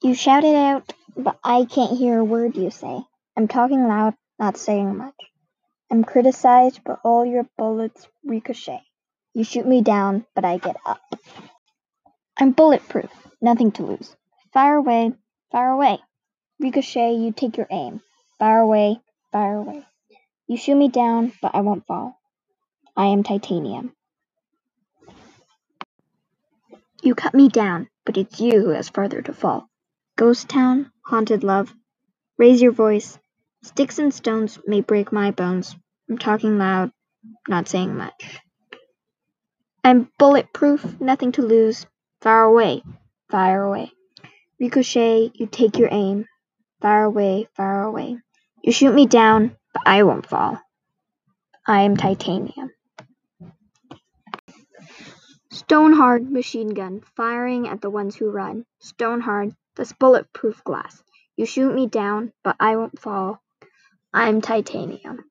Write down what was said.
You shout it out, but I can't hear a word you say. I'm talking loud, not saying much. I'm criticized, but all your bullets ricochet. You shoot me down, but I get up. I'm bulletproof, nothing to lose. Fire away, fire away. Ricochet, you take your aim. Fire away, fire away. You shoot me down, but I won't fall. I am titanium. You cut me down, but it's you who has farther to fall. Ghost town, haunted love. Raise your voice. Sticks and stones may break my bones. I'm talking loud, not saying much. I'm bulletproof, nothing to lose. Fire away, fire away. Ricochet, you take your aim. Fire away, fire away. You shoot me down, but I won't fall. I am titanium. Stone hard machine gun firing at the ones who run. Stone hard, that's bulletproof glass. You shoot me down, but I won't fall. I'm titanium.